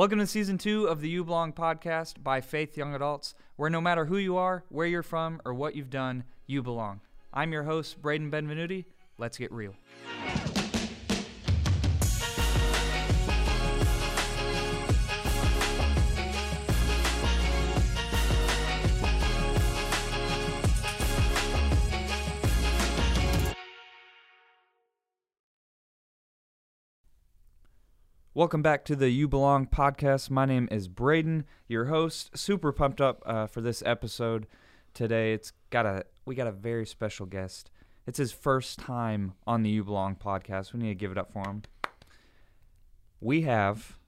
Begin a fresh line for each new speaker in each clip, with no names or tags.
Welcome to season two of the You Belong podcast by Faith Young Adults, where no matter who you are, where you're from, or what you've done, you belong. I'm your host, Braden Benvenuti. Let's get real. Welcome back to the You Belong podcast. My name is Braden, your host. Super pumped up uh, for this episode today. It's got a we got a very special guest. It's his first time on the You Belong podcast. We need to give it up for him. We have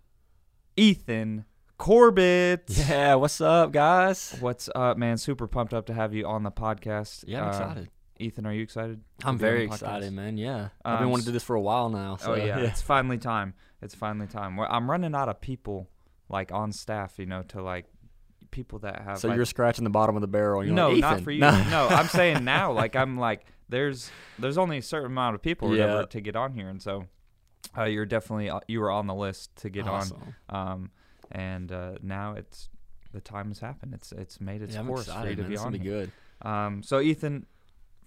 Ethan Corbett.
Yeah, what's up, guys?
What's up, man? Super pumped up to have you on the podcast.
Yeah, I'm
Uh,
excited.
Ethan, are you excited?
I'm
to be on
very excited, man. Yeah, I've
Um,
been wanting to do this for a while now. So,
oh yeah, it's finally time. It's finally time. Well, I'm running out of people like on staff, you know, to like people that have.
So
like,
you're scratching the bottom of the barrel. You're
no,
like,
not for you.
No.
No, I'm saying now. Like I'm like there's there's only a certain amount of people
Yeah.
to get on here, and so uh, you're definitely uh, you were on the list to get
Awesome.
on. Um, and uh, now it's the time has happened. It's it's made its
Yeah, I'm
course for you
excited,
to
man.
be on
be good.
Um, so Ethan,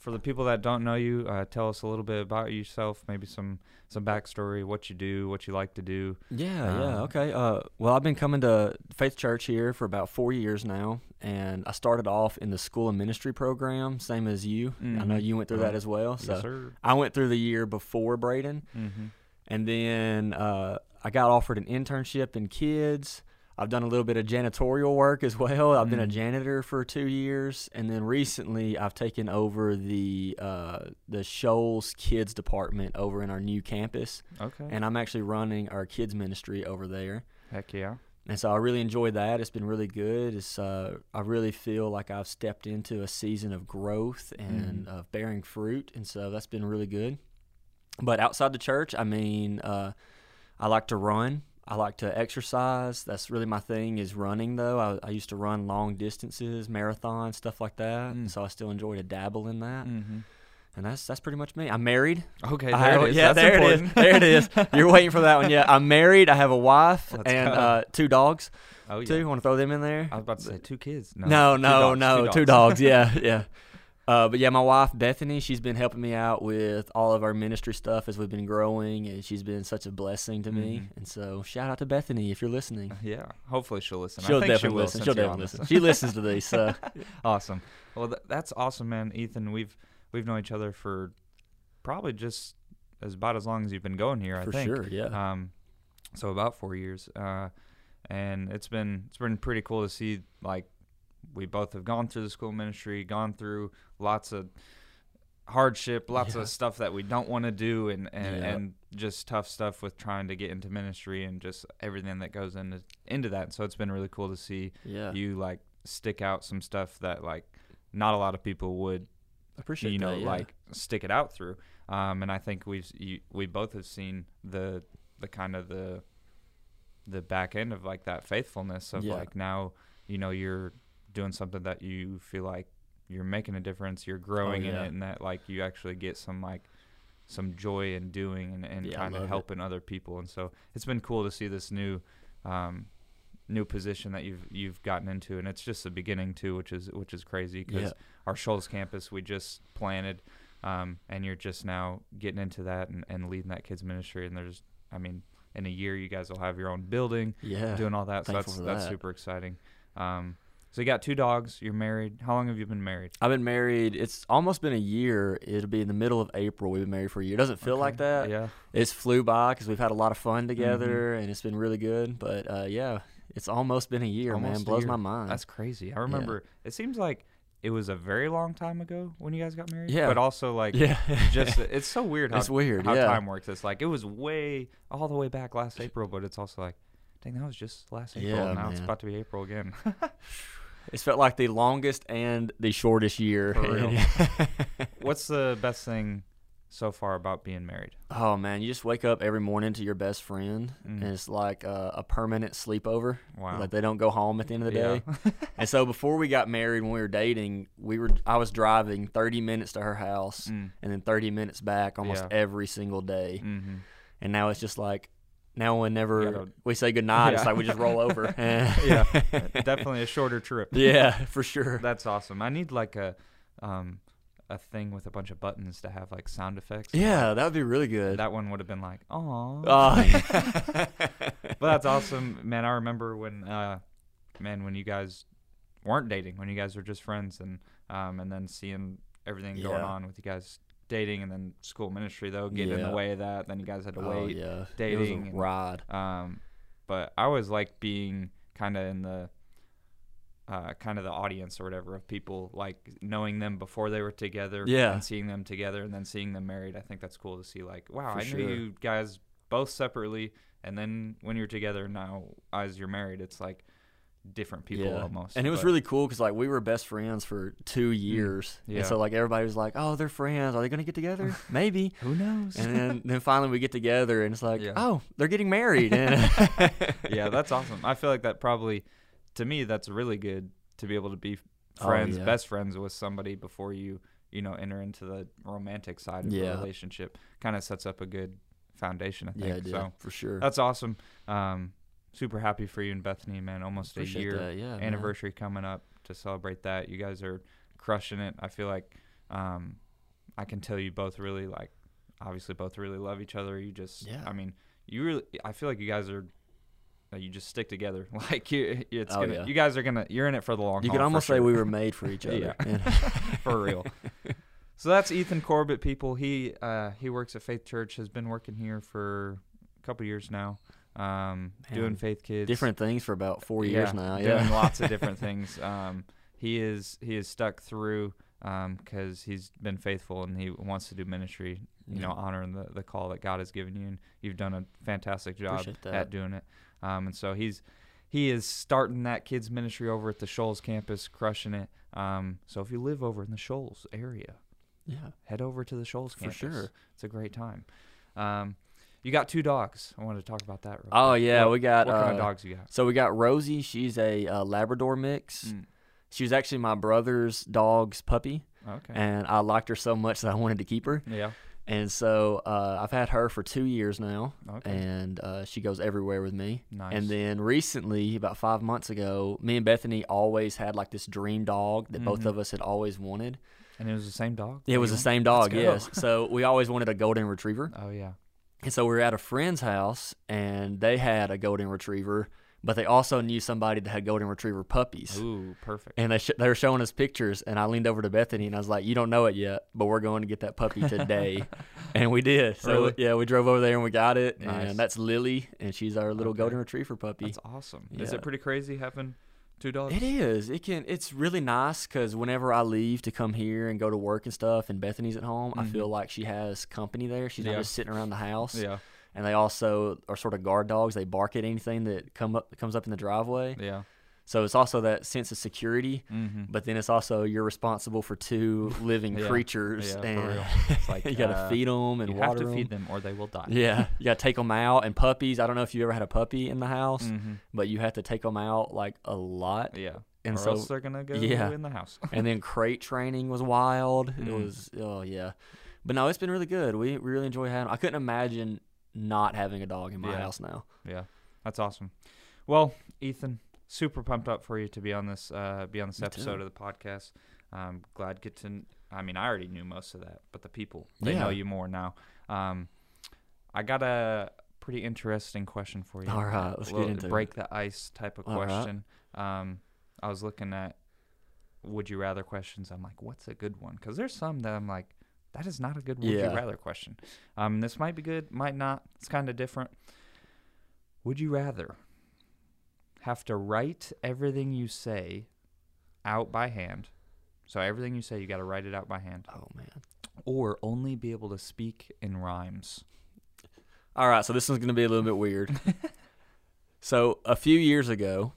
for the people that don't know you, uh, tell us a little bit about yourself, maybe some some backstory, what you do, what you like to do.
Yeah, yeah,
Um,
okay. Uh, well, I've been coming to Faith Church here for about four years now, and I started off in the school and ministry program, same as you. I know
Mhm.
you went through
Uh-huh.
that as well. So
yes, sir.
I went through the year before Braden,
Mm-hmm.
and then uh, I got offered an internship in kids. I've done a little bit of janitorial work as well. I've been a
Mm.
janitor for two years, and then recently I've taken over the uh, the Shoals Kids Department over in our new campus,
Okay.
and I'm actually running our kids ministry over there.
Heck yeah.
And so I really enjoy that. It's been really good. It's uh, I really feel like I've stepped into a season of growth and
Mhm.
of bearing fruit, and so that's been really good. But outside the church, I mean, uh, I like to run. I like to exercise. That's really my thing is running. Though I, I used to run long distances, marathons, stuff like that.
Mm.
So I still enjoy to dabble in that.
Mm-hmm.
And that's that's pretty much me. I'm married.
Okay,
I-
there it is.
Yeah,
That's
there
important.
it is. There it is. You're waiting for that one. Yeah, I'm married. I have a wife
Let's
and uh, two dogs.
oh yeah.
Two. Want to throw them in there?
I was about to say two kids. No,
No,
two
no,
dogs,
no, two dogs. Yeah, yeah. Uh, but yeah, my wife Bethany, she's been helping me out with all of our ministry stuff as we've been growing, and she's been such a blessing to me.
Mhm.
And so, shout out to Bethany if you're listening.
Yeah, hopefully she'll listen.
She'll
think
definitely
she will
listen. She'll definitely listen. She listens to these. So
awesome. Well, th- that's awesome, man. Ethan, we've we've known each other for probably just as about as long as you've been going here.
for
I think.
sure, yeah.
Um, so about four years, uh, and it's been it's been pretty cool to see like we both have gone through the school ministry, gone through lots of hardship, lots
Yeah.
of stuff that we don't want to do, and and,
Yeah.
and just tough stuff with trying to get into ministry and just everything that goes into into that. So it's been really cool to see
yeah,
you like stick out some stuff that like not a lot of people would
appreciate
you know
that,
like stick it out through um and i think we've you, we both have seen the the kind of the the back end of like that faithfulness of like now you know you're doing something that you feel like you're making a difference you're growing in
Oh, yeah.
it and that like you actually get some like some joy in doing and, and
Yeah,
kind of
it.
helping other people and so it's been cool to see this new um new position that you've you've gotten into and it's just the beginning too which is which is crazy because
Yeah.
our Shoals campus we just planted, um, and you're just now getting into that and, and leading that kids ministry. And there's, I mean, in a year you guys will have your own building,
yeah.
doing all that. So that's
for
that's super exciting. Um, so you got two dogs. You're married. How long have you been married?
I've been married. It's almost been a year. It'll be in the middle of April. We've been married for a year. Doesn't feel like that.
Yeah.
It's flew by because we've had a lot of fun
Mm-hmm.
together, and it's been really good. But uh, yeah, it's almost been a year, man.
Almost a
Blows
year.
my mind.
That's crazy. I remember. It seems like it was a very long time ago when you guys got married.
Yeah.
But also like.
yeah,
Just it's so weird how
it's weird.
how
yeah,
time works. It's like it was way all the way back last April, but it's also like, dang, that was just last April.
Yeah,
now it's about to be April again.
it's felt like the longest and the shortest year.
For real. What's the best thing so far about being married?
oh man, you just wake up every morning to your best friend,
Mm.
and it's like a, a permanent sleepover.
Wow.
Like they don't go home at the end of the
Yeah.
day. and so before we got married, when we were dating, we were I was driving 30 minutes to her house
Mm.
and then 30 minutes back almost
Yeah.
every single day.
Mm-hmm.
And now it's just like now whenever
gotta-
we say goodnight, it's like we just roll over.
yeah, definitely a shorter trip.
yeah, for sure.
That's awesome. I need like a um a thing with a bunch of buttons to have like sound effects.
Yeah, that would be really good.
That one would have been like, oh.
Oh.
but that's awesome, man. I remember when, uh, man, when you guys weren't dating, when you guys were just friends, and um, and then seeing everything going
Yeah.
on with you guys dating, and then school ministry though getting in the way of that. Then you guys had to
oh
wait.
yeah,
dating
It was
and-
a ride.
Um, but I always like being kind of in the uh, kind of the audience or whatever of people like knowing them before they were together
Yeah.
and seeing them together and then seeing them married. I think that's cool to see like, wow,
For
I
sure.
knew you guys both separately and then when you're together now as you're married, it's like different people
yeah.
almost.
And it was
But-
really cool because like we were best friends for two years,
Yeah.
and so like everybody was like, "Oh, they're friends. Are they gonna get together? Maybe."
who knows?
and then then finally we get together, and it's like,
Yeah.
"Oh, they're getting married." And
yeah, that's awesome. I feel like that probably, to me, that's really good to be able to be
Oh,
friends,
yeah.
best friends with somebody before you, you know, enter into the romantic side of the relationship. Kind of sets up a good foundation, I think.
yeah, yeah,
so
for sure.
that's awesome. Um, super happy for you and Bethany, man. Almost
Appreciate
a year.
Yeah, man.
anniversary coming up to celebrate that. You guys are crushing it. I feel like um, I can tell you both really like, obviously both really love each other. You just,
Yeah.
I mean, you really. I feel like you guys are. You just stick together, like you. It's
Oh,
gonna.
yeah.
You guys are gonna. You're in it for the long
You could almost
for
say we were made for each other.
Yeah. For real. So that's Ethan Corbett. People, he uh, he works at Faith Church. Has been working here for a couple years now, um,
Man,
doing Faith Kids.
different things for about four years now. Yeah,
doing lots of different things. Um, he is he is stuck through because he's been faithful and he wants to do ministry. You know,
Yeah.
honoring the the call that God has given you, and you've done a fantastic job at doing it. Um, and so he's he is starting that kids ministry over at the Shoals campus, crushing it. Um, so if you live over in the Shoals area,
yeah,
head over to the Shoals campus.
For sure.
it's a great time. You got two dogs. I wanted to talk about that. Real
Oh
quick.
yeah,
What-
we got.
what kind of
uh,
dogs you got?
So we got Rosie. She's a uh, Labrador mix.
Mm,
She was actually my brother's dog's puppy,
okay.
and I liked her so much that I wanted to keep her.
yeah.
And so uh, I've had her for two years now,
Okay.
and uh, she goes everywhere with me.
Nice.
And then recently, about five months ago, me and Bethany always had like this dream dog that both
Mhm.
of us had always wanted.
And it was the same dog.
It was the same dog, yes. so we always wanted a golden retriever.
Oh yeah.
And so we were at a friend's house, and they had a golden retriever, but they also knew somebody that had golden retriever puppies.
Ooh, perfect.
And they, sh- they were showing us pictures, and I leaned over to Bethany and I was like, "You don't know it yet, but we're going to get that puppy today," and we did. So
Really?
yeah, we drove over there and we got it,
Nice.
and that's Lily, and she's our little
Okay.
golden retriever puppy.
That's awesome. Is it pretty crazy having two dogs?
It is. It can. It's really nice because whenever I leave to come here and go to work and stuff, and Bethany's at home, I
Mhm.
feel like she has company there. She's
Yeah.
not just sitting around the house.
Yeah.
And they also are sort of guard dogs. They bark at anything that come up comes up in the driveway.
Yeah.
So it's also that sense of security.
Mm-hmm.
But then it's also you're responsible for two living
Yeah.
creatures,
Yeah, for
and
like,
you got to
uh,
feed them and
you
water
have to
'em.
feed them or they will die.
Yeah, you got to take them out. And puppies. I don't know if you ever had a puppy in the house,
Mm-hmm.
but you have to take them out like a lot.
Yeah.
And
or
so
else they're gonna go
yeah.
in the house.
and then crate training was wild. It
Mm.
was oh yeah, but no, it's been really good. We, we really enjoy having. I couldn't imagine not having a dog in my
Yeah.
house now.
Yeah, that's awesome. Well, Ethan, super pumped up for you to be on this uh, be on this
Me
episode
too.
of the podcast. Um, glad get to. I mean, I already knew most of that, but the people they know you more now. Um, I got a pretty interesting question for you.
All right, let's
A
get into it.
break the ice type of
All right.
question. Um, I was looking at would you rather questions. I'm like, what's a good one? Because there's some that I'm like, that is not a good would
Yeah.
you rather question. Um, this might be good, might not. It's kind of different. Would you rather have to write everything you say out by hand? So everything you say, you got to write it out by hand,
Oh man.
or only be able to speak in rhymes.
All right, so this one's going to be a little bit weird. so a few years ago,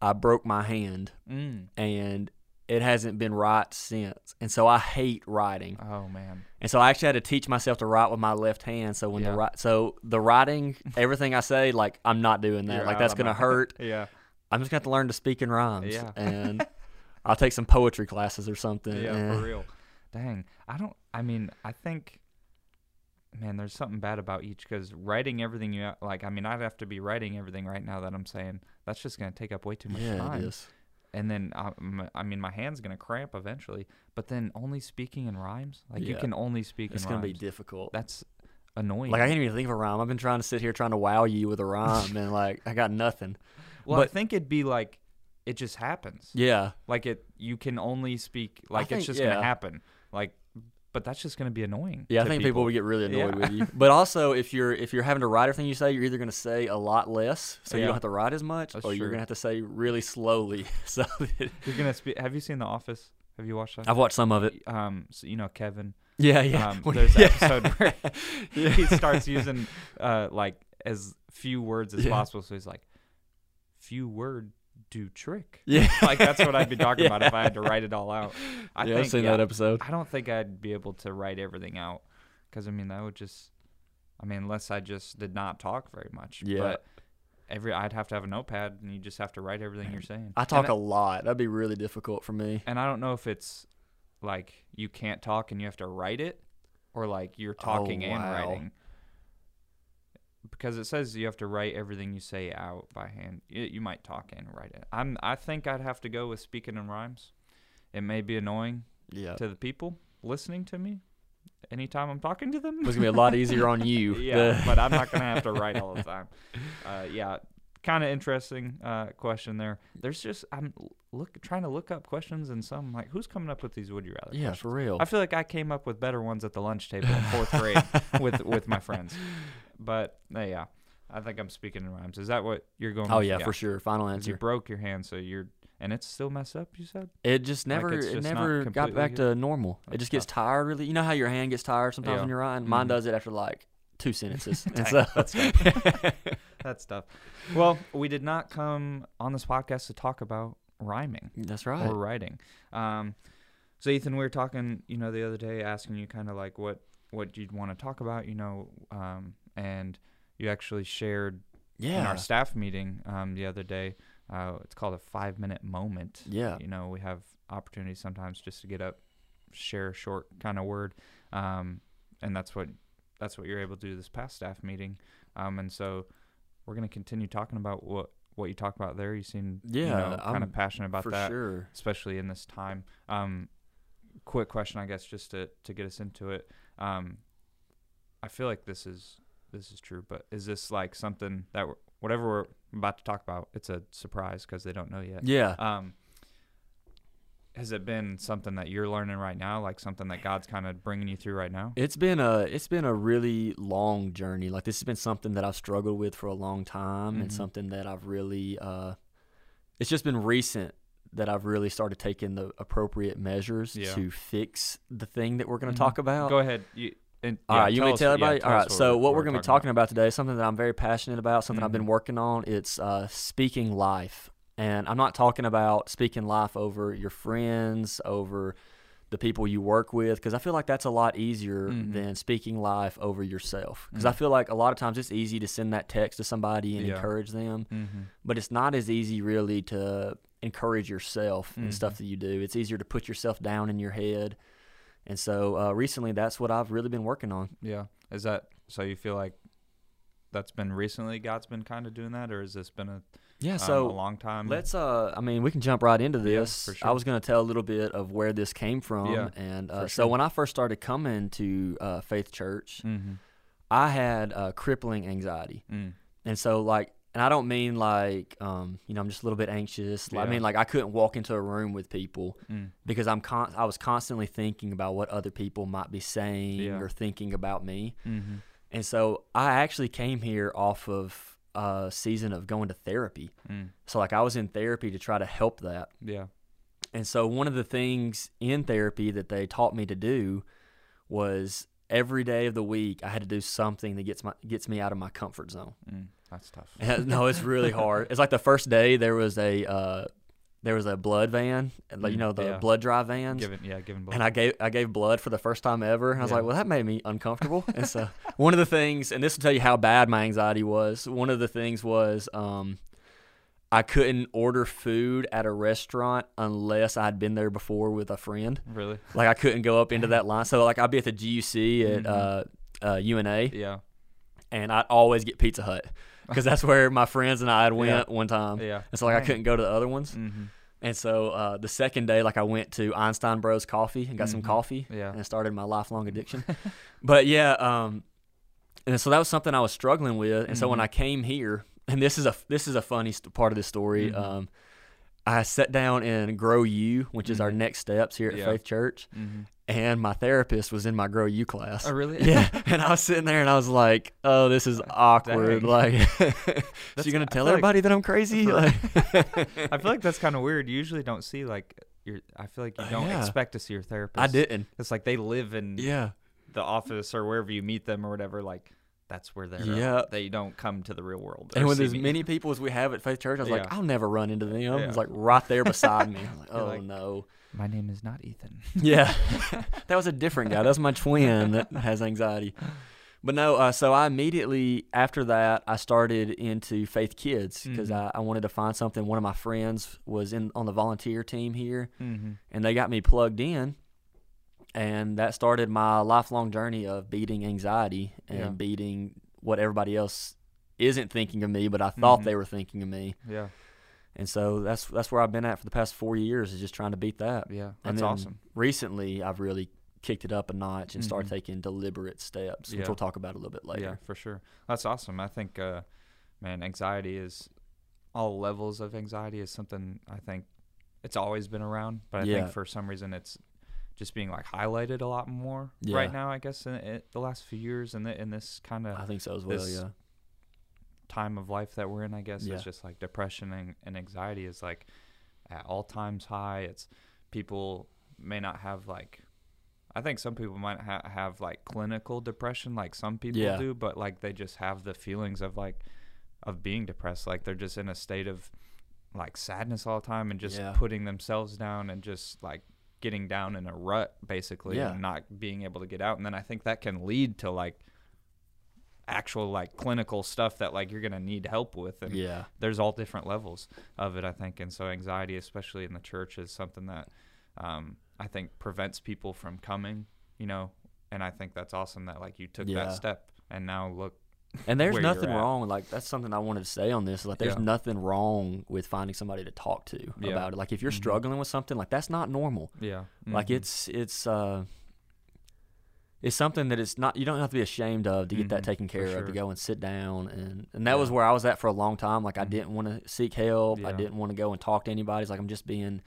I broke my hand,
Mm.
and it hasn't been right since. And so I hate writing.
Oh man.
And so I actually had to teach myself to write with my left hand. So when
Yeah.
the right, so the writing, everything I say, like I'm not doing that.
You're
like that's gonna hurt.
Yeah.
I'm just gonna have to learn to speak in rhymes.
Yeah.
And I'll take some poetry classes or something.
Yeah,
and-
for real. Dang. I don't I mean, I think man, there's something bad about each because writing everything you like. I mean, I'd have to be writing everything right now that I'm saying. That's just gonna take up way too much
yeah,
time.
it is.
And then um, I mean, my hand's gonna cramp eventually. But then only speaking in rhymes, like you
Yeah.
can only speak
It's
in
gonna be
rhymes.
difficult.
That's annoying.
Like I can't even think of a rhyme. I've been trying to sit here trying to wow you with a rhyme, and like I got nothing.
well, I
but-
think it'd be like it just happens.
Yeah,
Like it, you can only speak like it's just
yeah.
gonna happen. Like, but that's just gonna be annoying.
yeah. I think people would get really annoyed
Yeah.
with you. But also, if you're if you're having to write everything you say, you're either gonna say a lot less, so you don't have to write as much,
That's
or you're gonna have to say really slowly. So that-
You're gonna speak. Have you seen The Office? Have you watched that?
I've watched some of it.
Um, so, you know Kevin.
Yeah, yeah.
Um, there's an
yeah.
episode where he starts using uh like as few words as
Yeah.
possible. So he's like, few word do trick.
Yeah,
Like that's what I'd be talking about if I had to write it all out. I
yeah,
think
I've seen
yeah,
that episode.
I don't think I'd be able to write everything out because I mean that would just, I mean unless I just did not talk very much.
Yeah.
But every I'd have to have a notepad and you just have to write everything you're saying.
I talk
and,
a lot. That'd be really difficult for me.
and I don't know if it's like you can't talk and you have to write it, or like you're
Oh,
talking and
oh,
writing. Because it says you have to write everything you say out by hand. You, you might talk and write it. I'm. I think I'd have to go with speaking in rhymes. It may be annoying
Yeah,
to the people listening to me anytime I'm talking to them.
it's gonna be a lot easier on you.
yeah, but I'm not gonna have to write all the time. Uh, yeah, kind of interesting uh, question there. There's just I'm look trying to look up questions and some like who's coming up with these would you rather?
yeah,
questions?
for real.
I feel like I came up with better ones at the lunch table in fourth grade with with my friends. But uh, yeah, I think I'm speaking in rhymes. Is that what you're going?
Oh
with?
yeah, for sure. Final
'Cause
answer.
You broke your hand, so you're and it's still messed up. You said.
It just never,
it's
it
just not
never got
completely
back to normal. It
That's
just gets tired. Really, you know how your hand gets tired sometimes
Yeah.
when you're writing. Mine
Mhm.
does it after like two sentences, and so
that's tough. That's tough. Well, we did not come on this podcast to talk about rhyming
that's right.
or writing. Um, so Ethan, we were talking, you know, the other day, asking you kind of like what what you'd want to talk about, you know, um, and you actually shared in our staff meeting um, the other day. Uh, it's called a five minute moment.
yeah,
You know, we have opportunities sometimes just to get up, share a short kind of word, um, and that's what that's what you're able to do this past staff meeting. Um, and so we're gonna continue talking about what what you talk about there. You seem you
Yeah,
know, kind of passionate about
for
that,
sure.
especially in this time. Um, quick question, I guess, just to to get us into it. Um, I feel like this is this is true, but is this like something that we're, whatever we're about to talk about, it's a surprise because they don't know yet.
Yeah,
Um, has it been something that you're learning right now, like something that God's kind of bringing you through right now?
It's been a it's been a really long journey. Like this has been something that I've struggled with for a long time, and
Mhm.
something that I've really. Uh, it's just been recent that I've really started taking the appropriate measures
Yeah.
to fix the thing that we're going to talk about.
Go ahead. You, and, yeah,
right, you to tell
yeah,
everybody?
tell
All so what we're going to be talking about today is something that I'm very passionate about, something I've been working on. It's uh, speaking life. And I'm not talking about speaking life over your friends, over the people you work with, because I feel like that's a lot easier
Mhm.
than speaking life over yourself. Because I
Mm.
feel like a lot of times it's easy to send that text to somebody and
Yeah.
encourage them,
Mm-hmm.
but it's not as easy really to encourage yourself and stuff
Mhm.
that you do. It's easier to put yourself down in your head. And so uh, recently, that's what I've really been working on.
Yeah. Is that so? You feel like that's been recently? God's been kind of doing that, or has this been a
Yeah.
um,
So
a long time?
Let's uh I mean we can jump right into
Yeah,
this.
for
I was going to tell a little bit of where this came from
Yeah,
and uh, so
sure.
when I first started coming to uh, Faith Church,
Mm-hmm.
I had uh, crippling anxiety.
Mm.
And so like and I don't mean like um you know I'm just a little bit anxious. I mean like I couldn't walk into a room with people
Mm.
because I'm con- I was constantly thinking about what other people might be saying
Yeah.
or thinking about me.
Mm-hmm.
And so I actually came here off of a season of going to therapy.
Mm.
So like I was in therapy to try to help that.
Yeah.
And so one of the things in therapy that they taught me to do was every day of the week I had to do something that gets my gets me out of my comfort zone.
Mm. That's tough.
No, it's really hard. It's like the first day there was a uh, there was a blood van, like you
Mm,
know the
yeah.
blood drive vans.
Giving, yeah, giving blood.
And I gave I gave blood for the first time ever, and I was
Yeah.
like, "Well, that made me uncomfortable." and so one of the things, and this will tell you how bad my anxiety was. One of the things was um, I couldn't order food at a restaurant unless I'd been there before with a friend.
really?
Like I couldn't go up into that line. So like I'd be at the GUC at
Mhm.
uh, uh, UNA,
Yeah.
and I'd always get Pizza Hut because that's where my friends and I had went
Yeah.
one time.
Yeah.
And so like I couldn't go to the other ones.
Mm-hmm.
And so uh, the second day, like I went to Einstein Bros Coffee and got some
Mhm.
coffee,
Yeah.
and started my lifelong addiction. but yeah, um, and so that was something I was struggling with. And so when
Mhm.
I came here, and this is a this is a funny st- part of this story.
Mhm.
Um, I sat down in Grow U, which is our
Mhm.
next steps here at
Yeah.
Faith Church,
Mm-hmm.
And my therapist was in my Grow U class.
Oh, really?
Yeah, and I was sitting there and I was like, "Oh, this is awkward."
Dang.
Like, so you gonna tell
feel like-
everybody that I'm crazy? Like,
I feel like that's kind of weird. You usually don't see like your. I feel like you
Uh,
don't
yeah.
expect to see your therapist.
I didn't.
It's like they live in
Yeah,
the office or wherever you meet them or whatever. Like that's where they're.
Yeah.
They don't come to the real world.
and with as
me.
many people as we have at Faith Church, I was like, I'll never run into them.
Yeah.
was like right there beside me. Like, oh
like-
no.
My name is not Ethan.
Yeah, that was a different guy. That was my twin that has anxiety. But no, uh, so I immediately after that I started into Faith Kids because
Mhm.
I, I wanted to find something. One of my friends was in on the volunteer team here,
mm-hmm.
and they got me plugged in, and that started my lifelong journey of beating anxiety and
Yeah.
beating what everybody else isn't thinking of me, but I thought
Mhm.
they were thinking of me.
Yeah.
And so that's that's where I've been at for the past four years is just trying to beat that.
Yeah. That's awesome.
Recently, I've really kicked it up a notch and started
Mhm.
taking deliberate steps, which
Yeah.
we'll talk about a little bit later.
Yeah, for sure. That's awesome. I think, uh, man, anxiety is all levels of anxiety is something I think it's always been around, but I
Yeah.
think for some reason it's just being like highlighted a lot more
Yeah.
right now. I guess in, in the last few years and in, in this kind of I
think so as well. Yeah.
Time of life that we're in, I guess
Yeah.
it's just like depression and, and anxiety is like at all times high. It's people may not have like. I think some people might ha- have like clinical depression, like some people
Yeah.
do, but like they just have the feelings of like of being depressed, like they're just in a state of like sadness all the time and just
Yeah.
putting themselves down and just like getting down in a rut basically
Yeah.
and not being able to get out. And then I think that can lead to like actual like clinical stuff that like you're gonna need help with and
Yeah.
there's all different levels of it, I think. And so anxiety, especially in the church, is something that um, I think prevents people from coming, you know. And I think that's awesome that like you took
Yeah.
that step and now look.
And there's nothing wrong. Like that's something I wanted to say on this. Like there's
Yeah.
nothing wrong with finding somebody to talk to
Yeah.
about it. Like if you're
Mhm.
struggling with something, like that's not normal.
Yeah.
Like
Mhm.
it's it's uh it's something that it's not you don't have to be ashamed of to get that
Mhm,
taken care of
sure.
to go and sit down and and that was where I was at for a long time like I
Mhm.
didn't want to seek help I didn't want to go and talk to anybody it's like I'm just being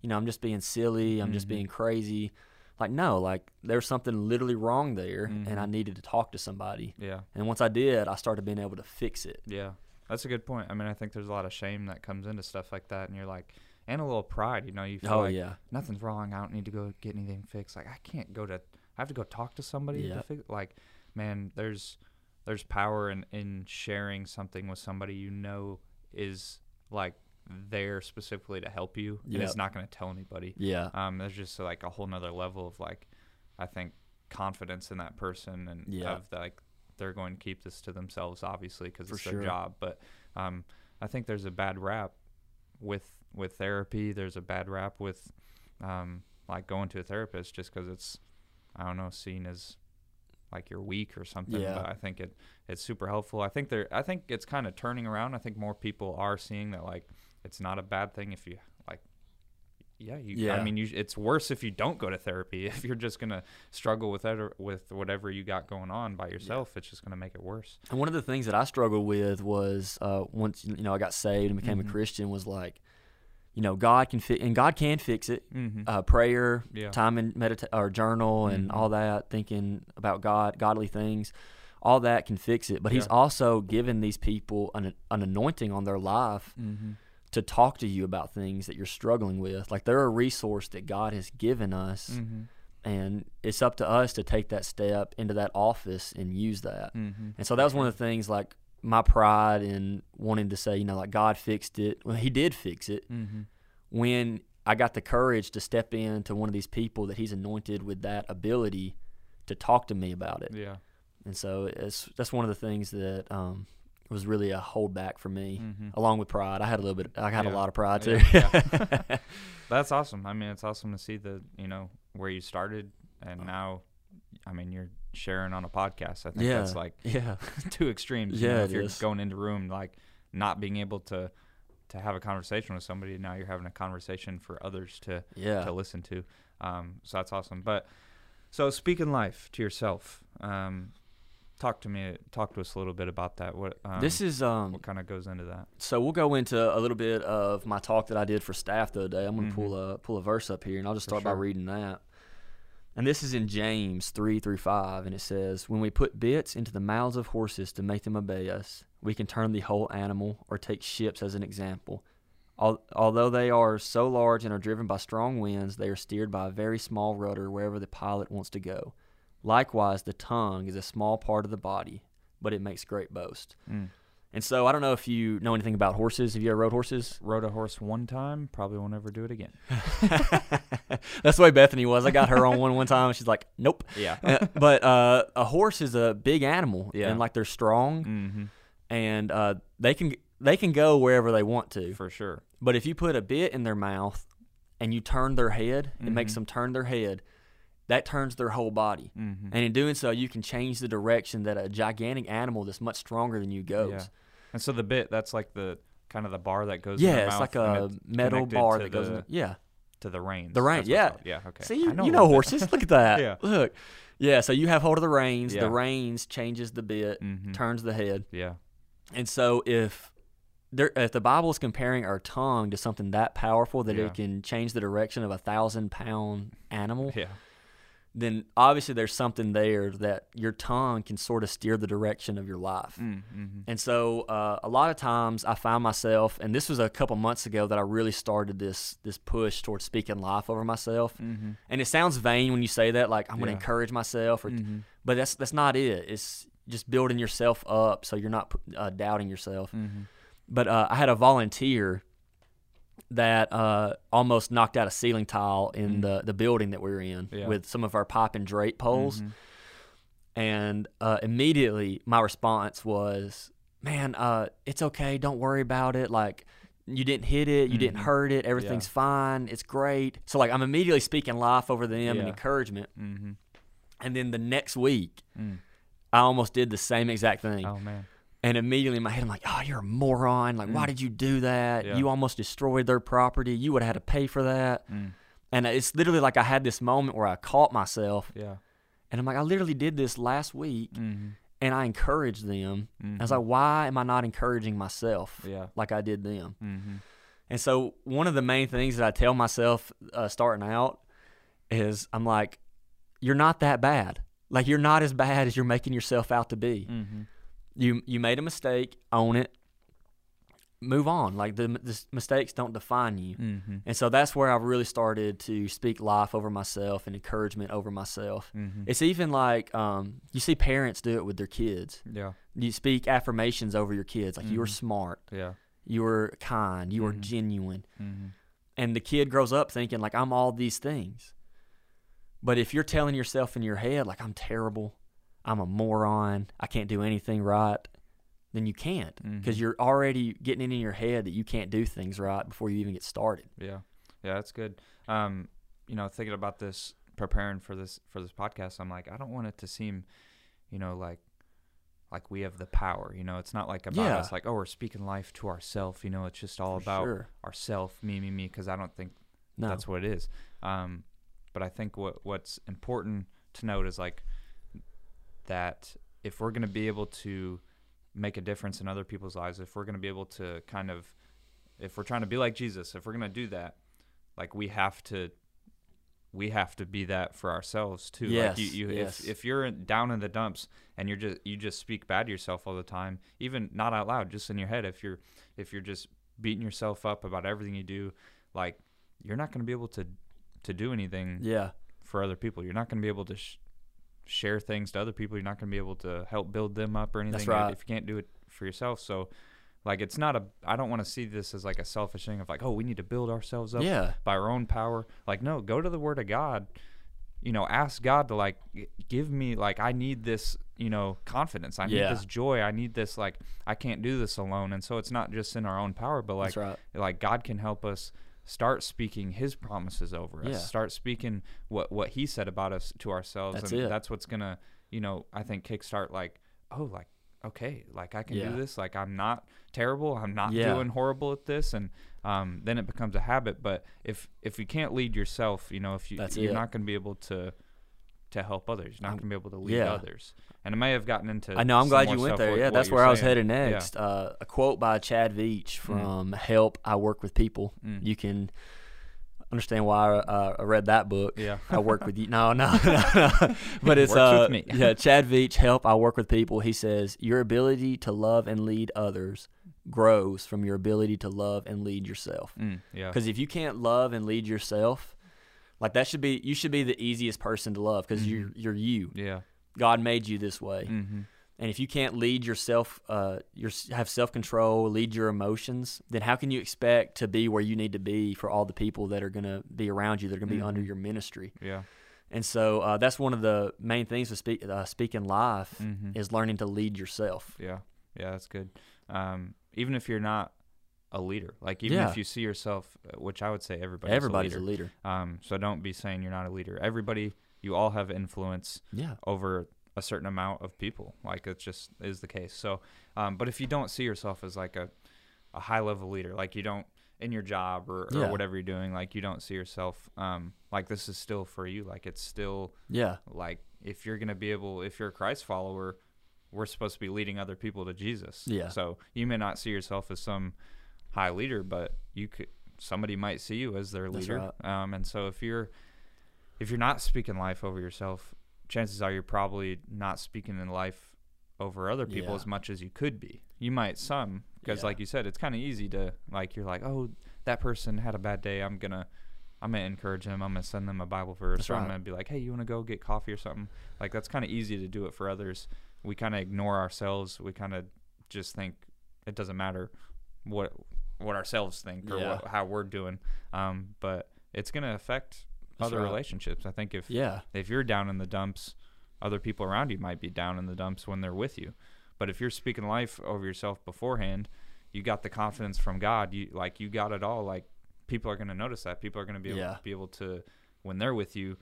you know I'm just being silly I'm just
Mhm.
being crazy like no like there's something literally wrong there and I
Mhm.
needed to talk to somebody
Yeah.
and once I did I started being able to fix it
Yeah. That's a good point. I mean, I think there's a lot of shame that comes into stuff like that, and you're like, and a little pride. You know, you feel
oh
like
yeah
nothing's wrong. I don't need to go get anything fixed. Like I can't go to. I have to go talk to somebody to
Yep.
Like, man, there's there's power in in sharing something with somebody you know is like there specifically to help you, and
Yep.
it's not going to tell anybody.
yeah
Um, there's just like a whole nother level of like, I think confidence in that person and
Yeah.
of the, like they're going to keep this to themselves, obviously, because it's
sure.
their job. But um, I think there's a bad rap with with therapy. There's a bad rap with um, like going to a therapist just because it's I don't know seen as like you're weak or something.
Yeah.
But I think it it's super helpful. I think there I think it's kind of turning around. I think more people are seeing that like it's not a bad thing if you like yeah, you.
Yeah.
I mean, you, it's worse if you don't go to therapy. If you're just gonna struggle with that or, with whatever you got going on by yourself, it's just gonna make it worse.
And one of the things that I struggled with was uh, once you know I got saved and became
Mhm.
a Christian was like, you know, God can fi- and God can fix it.
Mm-hmm.
Uh, prayer,
Yeah.
time and medita- or journal, and
Mhm.
all that, thinking about God, godly things, all that can fix it. But He's also given these people an an anointing on their life
mm-hmm.
to talk to you about things that you're struggling with. Like they're a resource that God has given us,
Mm-hmm.
and it's up to us to take that step into that office and use that.
Mm-hmm.
And so that was one of the things like my pride in wanting to say, you know, like God fixed it. Well, He did fix it
Mm-hmm.
when I got the courage to step into one of these people that He's anointed with that ability to talk to me about it.
Yeah.
And so it's that's one of the things that um, was really a holdback for me,
Mm-hmm.
along with pride. I had a little bit. I had
Yeah.
a lot of pride too.
Yeah, That's awesome. I mean, it's awesome to see the you know where you started and now, I mean, you're sharing on a podcast. I think
yeah,
that's like
yeah,
two extremes. you
Yeah,
know, if you're
is.
going into a room like not being able to to have a conversation with somebody, now you're having a conversation for others to
yeah.
to listen to. Um, so that's awesome. But so speaking life to yourself, um, talk to me, talk to us a little bit about that. What um,
this is um.
what kind of goes into that?
So we'll go into a little bit of my talk that I did for staff the other day. I'm going to pull a pull a verse up here, and I'll just
Mm-hmm. For
start by reading that. And this is in James three through five, and it says, "When we put bits into the mouths of horses to make them obey us, we can turn the whole animal, or take ships as an example. Although they are so large and are driven by strong winds, they are steered by a very small rudder wherever the pilot wants to go. Likewise, the tongue is a small part of the body, but it makes great boast."
Mm.
And so I don't know if you know anything about horses. Have you ever rode horses?
Rode a horse one time, probably won't ever do it again.
That's the way Bethany was. I got her on one one time, and she's like, "Nope."
Yeah.
Uh, but uh, a horse is a big animal,
Yeah.
and like they're strong,
mm-hmm.
and uh, they can they can go wherever they want to.
For sure.
But if you put a bit in their mouth and you turn their head, it makes
Mhm.
them turn their head. That turns their whole body,
Mm-hmm.
and in doing so, you can change the direction that a gigantic animal that's much stronger than you goes.
Yeah. And so the bit that's like the kind of the bar that goes.
Yeah, it's like a metal bar that goes.
the-
yeah,
to the reins.
The reins,
That's what it's
yeah.
Yeah. Okay.
See, you,
know
you know horses. Look at that.
Yeah.
Look. Yeah, so you have hold of the reins.
Yeah.
The reins changes the bit,
Mhm.
turns the head.
Yeah.
And so if there, if the Bible is comparing our tongue to something that powerful that
Yeah.
it can change the direction of a thousand pound animal,
Yeah.
Then obviously there's something there that your tongue can sort of steer the direction of your life.
Mm-hmm.
And so uh, a lot of times I find myself, and this was a couple months ago that I really started this this push towards speaking life over myself.
Mm-hmm.
And it sounds vain when you say that, like I'm going to encourage myself, or,
Mm-hmm.
but that's that's not it. It's just building yourself up so you're not uh, doubting yourself.
Mm-hmm.
But uh, I had a volunteer that uh, almost knocked out a ceiling tile in
Mm.
the the building that we were in
Yeah.
with some of our pipe and drape poles,
Mhm.
and uh, immediately my response was, "Man, uh, it's okay. Don't worry about it. Like." You didn't hit it. You didn't
Mhm.
hurt it. Everything's fine. It's great. So like I'm immediately speaking life over them and encouragement.
Mm-hmm.
And then the next week,
Mm.
I almost did the same exact thing.
Oh man.
And immediately in my head, I'm like, oh, you're a moron. Like, why
Mm.
did you do that?
Yeah.
You almost destroyed their property. You would have had to pay for that.
Mm.
And it's literally like I had this moment where I caught myself
Yeah.
and I'm like, I literally did this last week
Mm-hmm.
and I encouraged them.
Mm-hmm.
I was like, why am I not encouraging myself
Yeah.
like I did them?
Mm-hmm.
And so one of the main things that I tell myself uh, starting out is I'm like, you're not that bad. Like you're not as bad as you're making yourself out to be.
Mm-hmm.
You you made a mistake, own it, move on. Like the, the mistakes don't define you.
Mm-hmm.
And so that's where I've really started to speak life over myself and encouragement over myself.
Mm-hmm.
It's even like um, you see parents do it with their kids.
Yeah.
You speak affirmations over your kids, like you are smart,
Yeah.
you are kind, you are
Mhm.
genuine.
Mm-hmm.
and the kid grows up thinking like I'm all these things. But if you're telling yourself in your head like I'm terrible, I'm a moron, I can't do anything right, then you can't because
Mhm.
you're already getting it in your head that you can't do things right before you even get started.
Yeah, yeah, that's good. Um, you know, thinking about this, preparing for this for this podcast, I'm like, I don't want it to seem, you know, like like we have the power. You know, it's not like about
Yeah.
us, like oh, we're speaking life to ourself. You know, it's just all
For
about
sure.
ourself, me, me, me. Because I don't think
No.
that's what it is. Um, but I think what what's important to note is like that if we're going to be able to make a difference in other people's lives, if we're going to be able to kind of, if we're trying to be like Jesus, if we're going to do that, like we have to, we have to be that for ourselves too. like you,
Yes,
you
yes.
if if you're down in the dumps and you're just you just speak bad to yourself all the time, even not out loud, just in your head. If you're if you're just beating yourself up about everything you do, like you're not going to be able to to do anything
Yeah.
for other people. You're not going to be able to sh- share things to other people. You're not going to be able to help build them up or anything
That's right.
if you can't do it for yourself. So, like, it's not a. I don't want to see this as like a selfish thing of like, oh, we need to build ourselves up
Yeah.
by our own power. Like, no, go to the Word of God. You know, ask God to like give me like I need this. You know, confidence. I need
Yeah.
this joy. I need this. Like, I can't do this alone. And so it's not just in our own power, but like
right.
like God can help us start speaking his promises over us.
Yeah.
Start speaking what what he said about us to ourselves
That's
and
it.
that's what's going to, you know, I think kickstart like, oh, like okay, like I can
Yeah.
do this. Like I'm not terrible. I'm not
Yeah.
doing horrible at this, and um, then it becomes a habit. But if if you can't lead yourself, you know, if you
That's
you're
it.
not going to be able to to help others. You're not going to be able to lead others. And I may have gotten into.
I know. I'm glad you went there. Yeah, that's where I was
saying.
headed
Yeah.
next. Uh, a quote by Chad Veach
Mm.
from "Help, I Work with People."
Mm.
You can understand why uh, I read that book.
Yeah.
I work with you. No, no, no, no. But it's uh, yeah. Chad Veach, "Help, I Work with People." He says your ability to love and lead others grows from your ability to love and lead yourself.
Mm, yeah.
Because if you can't love and lead yourself, like that should be you should be the easiest person to love because you're you're you.
Yeah.
God made you this way.
Mm-hmm.
And if you can't lead yourself, uh, your have self control, lead your emotions, then how can you expect to be where you need to be for all the people that are going to be around you, that are going to be under
Mhm.
your ministry?
Yeah.
And so uh, that's one of the main things with speak, uh, speaking life
Mm-hmm.
is learning to lead yourself.
Yeah, yeah, that's good. Um, even if you're not a leader, like even
Yeah.
if you see yourself, uh, which I would say everybody,
Everybody's
a
a
leader.
leader.
Um, so don't be saying you're not a leader. Everybody, you all have influence
Yeah.
over a certain amount of people. Like it just is the case. So, um, but if you don't see yourself as like a, a high level leader, like you don't in your job or, or
Yeah.
whatever you're doing, like you don't see yourself, um, like this is still for you. Like it's still
Yeah.
like if you're gonna be able, if you're a Christ follower, we're supposed to be leading other people to Jesus.
Yeah.
So you may not see yourself as some high leader, but you could somebody might see you as their leader. Um, and so if you're if you're not speaking life over yourself, chances are you're probably not speaking in life over other people
Yeah.
as much as you could be. You might some because,
Yeah.
like you said, it's kind of easy to like you're like, oh, that person had a bad day. I'm gonna I'm gonna encourage them. I'm gonna send them a Bible verse.
That's
or I'm gonna be like, hey, you want to go get coffee or something? Like that's kind of easy to do it for others. We kind of ignore ourselves. We kind of just think it doesn't matter what what ourselves think or
Yeah.
what, how we're doing. Um, but it's gonna affect
That's
other
right.
relationships. I think if
Yeah.
if you're down in the dumps, other people around you might be down in the dumps when they're with you. But if you're speaking life over yourself beforehand, you got the confidence from God. You like you got it all. Like people are going to notice that. People are going to be able,
Yeah.
be able to when they're with you,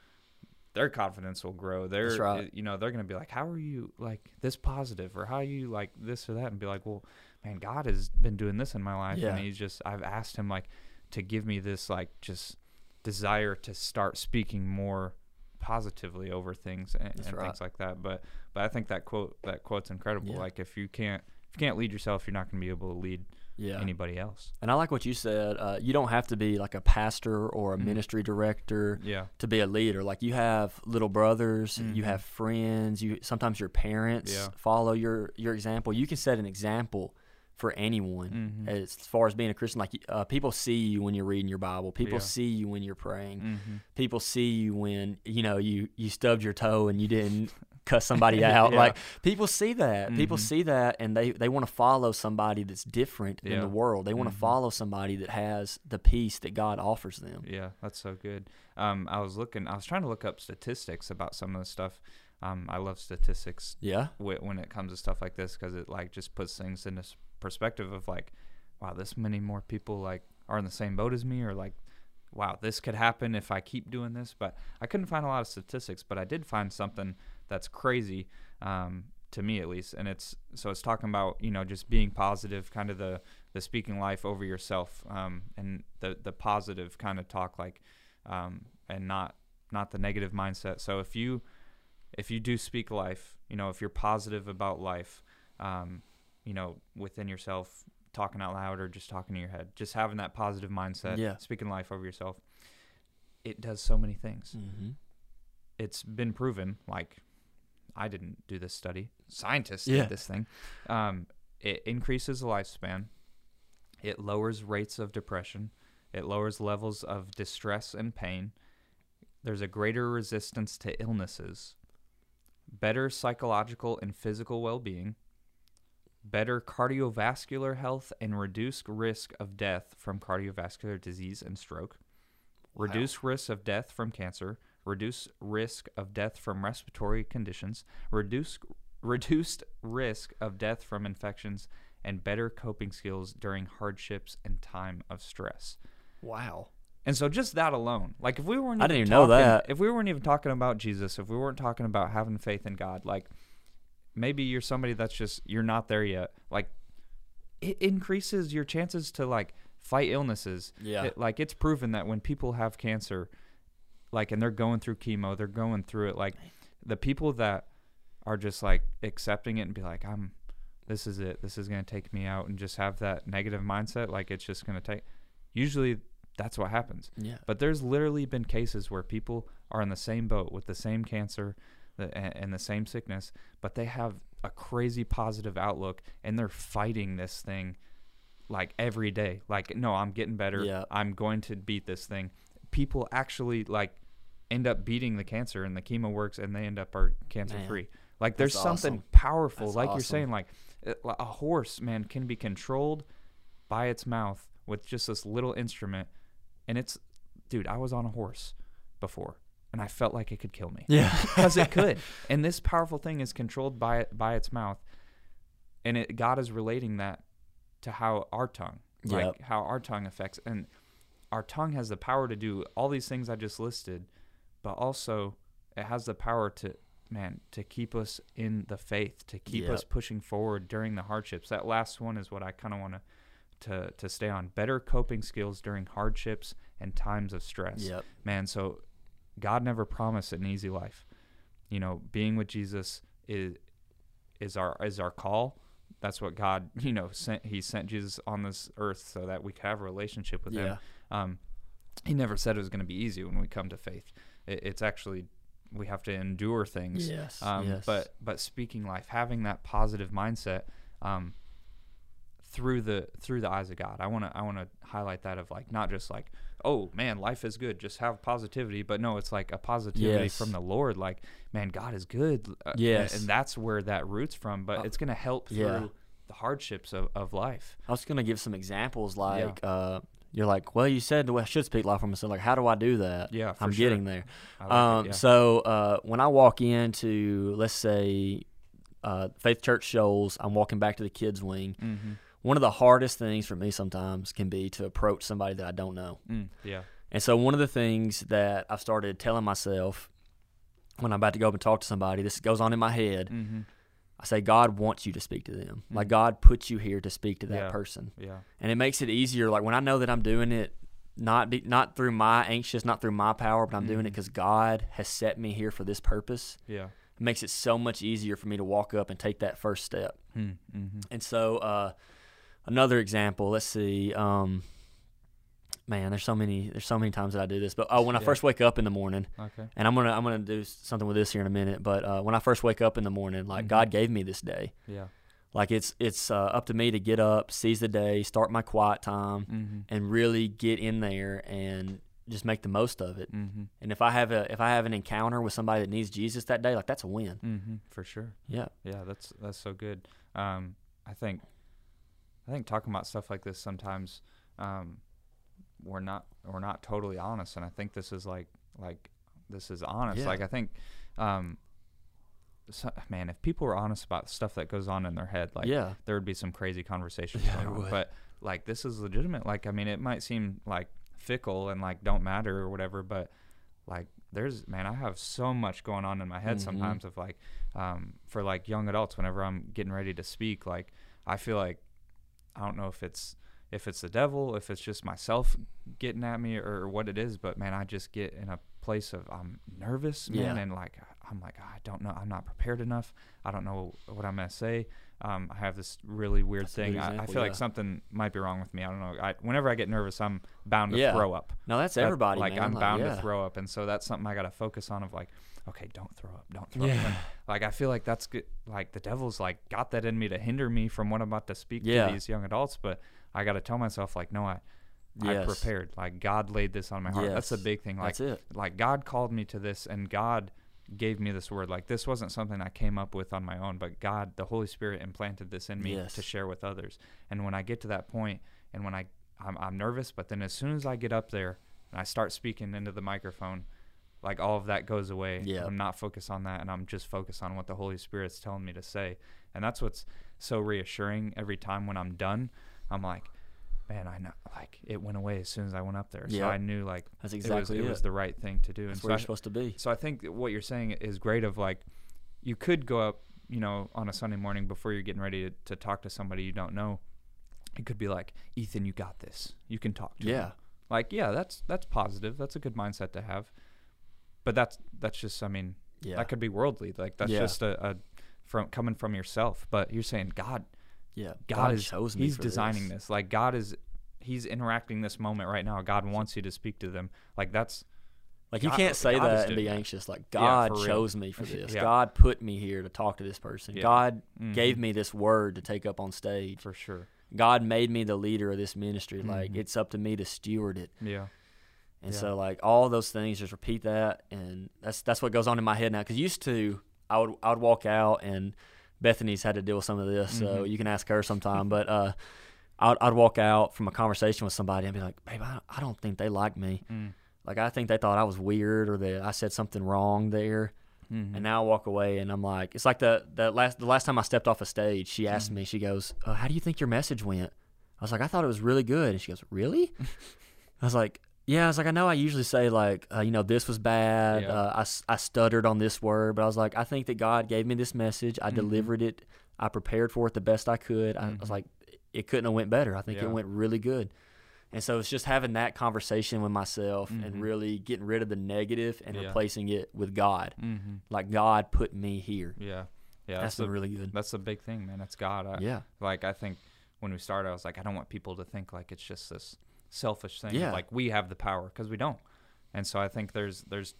their confidence will grow. They're
right.
you know they're going to be like, how are you like this positive or how are you like this or that and be like, well, man, God has been doing this in my life
Yeah.
and He's just I've asked Him like to give me this like just desire to start speaking more positively over things and, and
right.
things like that. But but I think that quote that quote's incredible.
Yeah.
Like if you can't if you can't lead yourself, you're not going to be able to lead
Yeah.
anybody else.
And I like what you said. Uh, you don't have to be like a pastor or a
Mhm.
ministry director
Yeah.
to be a leader. Like you have little brothers, you
Mhm.
have friends, you sometimes your parents
Yeah.
follow your your example. You can set an example for anyone
Mhm.
as far as being a Christian. Like uh, people see you when you're reading your Bible. People
Yeah.
see you when you're praying.
Mm-hmm.
People see you when you know you you stubbed your toe and you didn't cuss somebody out.
Yeah.
Like people see that. People
Mhm.
see that and they they want to follow somebody that's different than
Yeah.
the world. They want to follow somebody that has the peace that God offers them.
Yeah, that's so good. Um, I was looking, I was trying to look up statistics about some of the stuff. Um, I love statistics
Yeah.
when it comes to stuff like this because it like just puts things into perspective of like, wow, this many more people like are in the same boat as me, or like, wow, this could happen if I keep doing this. But I couldn't find a lot of statistics, but I did find something that's crazy um, to me at least, and it's so it's talking about you know just being positive, kind of the the speaking life over yourself, um, and the the positive kind of talk like, um, and not not the negative mindset. So if you if you do speak life, you know, if you're positive about life, um, you know, within yourself, talking out loud or just talking to your head, just having that positive mindset,
Yeah.
speaking life over yourself, it does so many things.
Mm-hmm.
It's been proven. Like, I didn't do this study; scientists
Yeah.
did this thing. Um, it increases the lifespan. It lowers rates of depression. It lowers levels of distress and pain. There's a greater resistance to illnesses, better psychological and physical well being, better cardiovascular health, and reduced risk of death from cardiovascular disease and stroke,
Wow.
risk of death from cancer, reduce risk of death from respiratory conditions, reduced reduced risk of death from infections, and better coping skills during hardships and time of stress.
Wow.
And so just that alone, like if we weren't,
I
even
didn't even know that.
If we weren't even talking about Jesus, if we weren't talking about having faith in God, like maybe you're somebody that's just you're not there yet. Like it increases your chances to like fight illnesses.
Yeah.
It- like it's proven that when people have cancer, like and they're going through chemo, they're going through it. Like the people that are just like accepting it and be like, I'm, this is it. This is gonna take me out, and just have that negative mindset. Like it's just gonna take. Usually, that's what happens.
Yeah.
But there's literally been cases where people are in the same boat with the same cancer and the same sickness, but they have a crazy positive outlook and they're fighting this thing like every day. Like, no, I'm getting better.
Yeah.
I'm going to beat this thing. People actually like end up beating the cancer and the chemo works and they end up are cancer free. Like there's something
awesome.
powerful.
That's
like you're saying, like, a horse, man, can be controlled by its mouth with just this little instrument. And it's, dude, I was on a horse before and I felt like it could kill me
Yeah.
because it could. And this powerful thing is controlled by it by its mouth, and it God is relating that to how our tongue, like
Yep.
how our tongue affects, and our tongue has the power to do all these things I just listed, but also it has the power to man to keep us in the faith, to keep
Yep.
us pushing forward during the hardships. That last one is what I kind of want to. To, to stay on better coping skills during hardships and times of stress
Yep.
man so god never promised an easy life you know being with jesus is is our is our call that's what god you know sent he sent jesus on this earth so that we could have a relationship with
Yeah.
him um he never said it was going to be easy when we come to faith it, it's actually we have to endure things
Yes.
um,
yes.
but but speaking life having that positive mindset um, through the through the eyes of God I want to I want to highlight that of like not just like oh man life is good just have positivity but no it's like a positivity
Yes.
from the Lord like man God is good uh, and-
Yes.
and, that's where that roots from but
Uh,
it's gonna help through
yeah.
the hardships of, of life
I was gonna give some examples. Like, uh, you're like, well, you said I should speak life from myself. Like, how do I do that?
Yeah, for
I'm
sure.
getting there.
Like
Um,
it, yeah.
So uh, when I walk into, let's say, uh, Faith Church shows, I'm walking back to the kids' wing.
Mhm.
One of the hardest things for me sometimes can be to approach somebody that I don't know.
Mm, yeah
And so one of the things that I've started telling myself when I'm about to go up and talk to somebody, this goes on in my head.
mm-hmm.
I say, God wants you to speak to them. Like
Mhm.
God put you here to speak to that
Yeah.
person,
yeah
and it makes it easier. Like when I know that I'm doing it, not be, not through my anxious, not through my power, but I'm doing it because God has set me here for this purpose.
yeah
It makes it so much easier for me to walk up and take that first step.
mm-hmm.
And so, uh, another example. Let's see. Um, man, there's so many. There's so many times that I do this. But uh, when I
Yeah.
first wake up in the morning,
okay
and I'm gonna I'm gonna do something with this here in a minute. But uh, when I first wake up in the morning, like
Mhm.
God gave me this day.
yeah
Like it's it's uh, up to me to get up, seize the day, start my quiet time,
mm-hmm.
and really get in there and just make the most of it.
Mm-hmm.
And if I have a if I have an encounter with somebody that needs Jesus that day, like that's a win.
Mm-hmm. for sure
Yeah.
Yeah, that's that's so good. Um, I think I think talking about stuff like this sometimes um, we're not we're not totally honest, and I think this is like like this is honest.
Yeah.
Like I think, um, so, man, if people were honest about stuff that goes on in their head, like
yeah.
there would be some crazy conversations
Yeah,
going on. But like this is legitimate. Like I mean, it might seem like fickle and like don't matter or whatever, but like there's man, I have so much going on in my head
Mhm.
sometimes of like um, for like young adults whenever I'm getting ready to speak, like I feel like I don't know if it's if it's the devil, if it's just myself getting at me or, what it is, but man, I just get in a place of I'm nervous, man,
Yeah.
and like I'm like ah, I don't know, I'm not prepared enough. I don't know what I'm gonna say. Um, I have this really weird
That's
thing. I, I feel
yeah.
like something might be wrong with me. I don't know. I, whenever I get nervous, I'm bound to
Yeah.
throw up.
No, that's
That-
everybody.
like
man.
I'm bound
yeah.
to throw up, and so that's something I got to focus on. Of like, okay, don't throw up, don't throw
Yeah.
up. Like I feel like that's good. Like the devil's like got that in me to hinder me from what I'm about to speak
Yeah.
to these young adults, but I got to tell myself like, no, I. I prepared. Like God laid this on my heart. That's
a
big thing. Like
That's it.
like God called me to this and God gave me this word. Like this wasn't something I came up with on my own, but God, the Holy Spirit implanted this in me
Yes.
to share with others. And when I get to that point and when I I'm, I'm nervous, but then as soon as I get up there and I start speaking into the microphone, like all of that goes away.
Yeah.
I'm not focused on that and I'm just focused on what the Holy Spirit's telling me to say. And that's what's so reassuring every time when I'm done. I'm like, man, I know like it went away as soon as I went up there. So. I knew like
That's
it was
exactly
it
it.
was the right thing to do.
That's
and
where
so
you're
I,
supposed to be.
so I think what you're saying is great. Of like, you could go up, you know, on a Sunday morning before you're getting ready to, to talk to somebody you don't know. It could be like, Ethan, you got this. You can talk to him."
Yeah.
Like, yeah, that's that's positive. That's a good mindset to have. But that's that's just, I mean,
Yeah.
that could be worldly. Like that's
Yeah.
just a, a from coming from yourself. But you're saying God,
yeah.
God, is
chose me
He's designing this. Like God is, He's interacting this moment right now. God wants you to speak to them. Like that's
Like you
God-
can't say
God
that and be anxious. Like God
real.
chose me for this.
Yeah.
God put me here to talk to this person.
Yeah.
God
mhm,
gave me this word to take up on stage.
for sure.
God made me the leader of this ministry. Like
Mhm.
it's up to me to steward it.
Yeah.
And
Yeah.
so like all those things, just repeat that, and that's that's what goes on in my head now. Because used to, I would I would walk out, and Bethany's had to deal with some of this, so
Mhm.
you can ask her sometime. but uh, I'd, I'd walk out from a conversation with somebody and be like, "Babe, I, I don't think they like me.
Mm.
Like I think they thought I was weird or that I said something wrong there."
Mhm.
And now I walk away and I'm like, it's like the the last the last time I stepped off a stage, she asked
Mhm.
me, she goes, uh, "How do you think your message went?" I was like, "I thought it was really good." And she goes, "Really?" I was like, "Yeah." I was like, "I know I usually say like, uh, you know, this was bad.
Yeah.
Uh, I I stuttered on this word, but I was like, I think that God gave me this message. I
Mhm.
delivered it. I prepared for it the best I could. I, I was like, it couldn't have went better. I think
Yeah.
it went really good." And so it's just having that conversation with myself
Mhm.
and really getting rid of the negative and
Yeah.
replacing it with God.
Mhm.
Like God put me here.
Yeah. Yeah.
That's
That's the
really good.
that's the big thing, man. That's God. I,
Yeah.
Like I think when we started, I was like, I don't want people to think like it's just this selfish thing.
Yeah.
Like we have the power because we don't. And so I think there's there's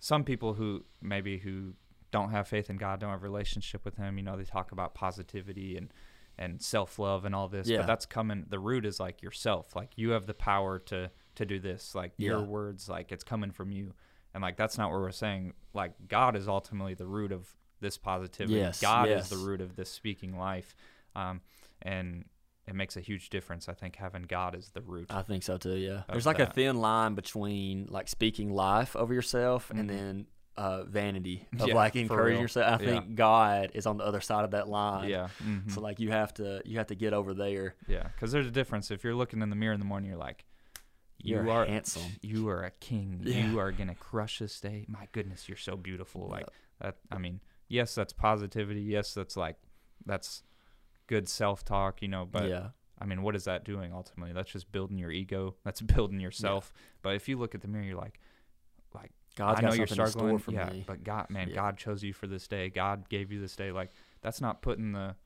some people who maybe who don't have faith in God, don't have a relationship with Him. You know, they talk about positivity and and self love and all this,
Yeah.
but that's coming. The root is like yourself. Like you have the power to to do this. Like your words, like it's coming from you. And like that's not what we're saying. Like God is ultimately the root of this positivity.
Yes,
God
yes.
is the root of this speaking life. Um, and it makes a huge difference. I think having God as the root.
I think so too. Yeah. There's like a thin line between like speaking life over yourself
Mhm.
and then uh, vanity of
Yeah,
like encouraging yourself. I
Yeah.
think God is on the other side of that line.
yeah. mhm.
So like you have to you have to get over there.
yeah. Because there's a difference. If you're looking in the mirror in the morning, you're like, you
You're
are
handsome.
You are a king.
Yeah.
You are gonna crush this day. My goodness, you're so beautiful. Like that. I mean, yes, that's positivity. Yes, that's like that's good self talk. You know, but
yeah.
I mean, what is that doing ultimately? That's just building your ego. That's building yourself. But if you look at the mirror, you're like, like
God,
I know you're struggling.
for
yeah,
me.
but God, man,
Yeah.
God chose you for this day. God gave you this day. Like that's not putting the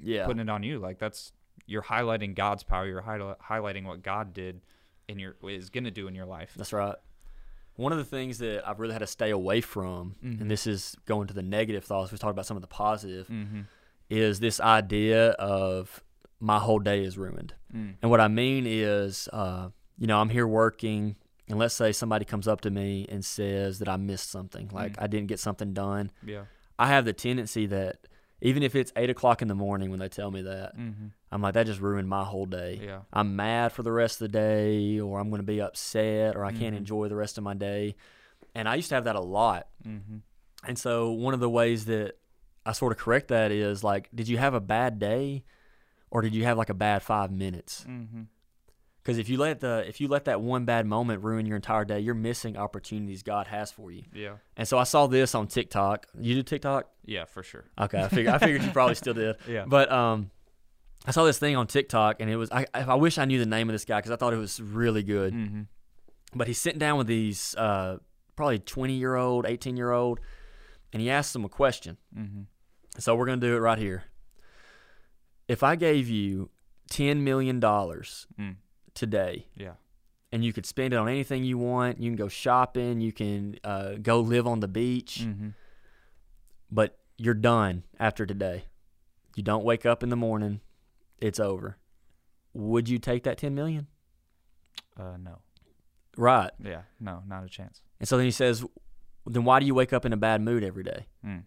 yeah.
putting it on you. Like that's you're highlighting God's power. You're highli- highlighting what God did in your is gonna do in your life.
That's right. One of the things that I've really had to stay away from,
Mhm.
and this is going to the negative thoughts. We talked about some of the positive.
Mm-hmm.
Is this idea of my whole day is ruined?
Mm.
And what I mean is, uh, you know, I'm here working, and let's say somebody comes up to me and says that I missed something, like
Mm.
I didn't get something done.
Yeah.
I have the tendency that even if it's eight o'clock in the morning when they tell me that,
Mm-hmm.
I'm like, that just ruined my whole day.
Yeah.
I'm mad for the rest of the day, or I'm going to be upset, or I can't
Mhm.
enjoy the rest of my day. And I used to have that a lot.
Mm-hmm.
And so one of the ways that I sort of correct that is like, did you have a bad day, or did you have like a bad five minutes?
Mm-hmm.
Because if you let the if you let that one bad moment ruin your entire day, you're missing opportunities God has for you.
Yeah.
And so I saw this on TikTok. You do TikTok?
Yeah, for sure.
Okay, I figured I figured you probably still did.
Yeah.
But um, I saw this thing on TikTok, and it was I I wish I knew the name of this guy because I thought it was really good.
Mm-hmm.
But he's sitting down with these uh probably twenty year old, eighteen year old, and he asks them a question.
Mm-hmm.
So we're gonna do it right here. If I gave you ten million dollars
Mm.
today,
Yeah.
and you could spend it on anything you want. You can go shopping. You can uh, go live on the beach.
Mm-hmm.
But you're done after today. You don't wake up in the morning. It's over. Would you take that ten million?
Uh, no.
Right.
Yeah. No, not a chance.
And so then he says, "Then why do you wake up in a bad mood every day?"
Mm.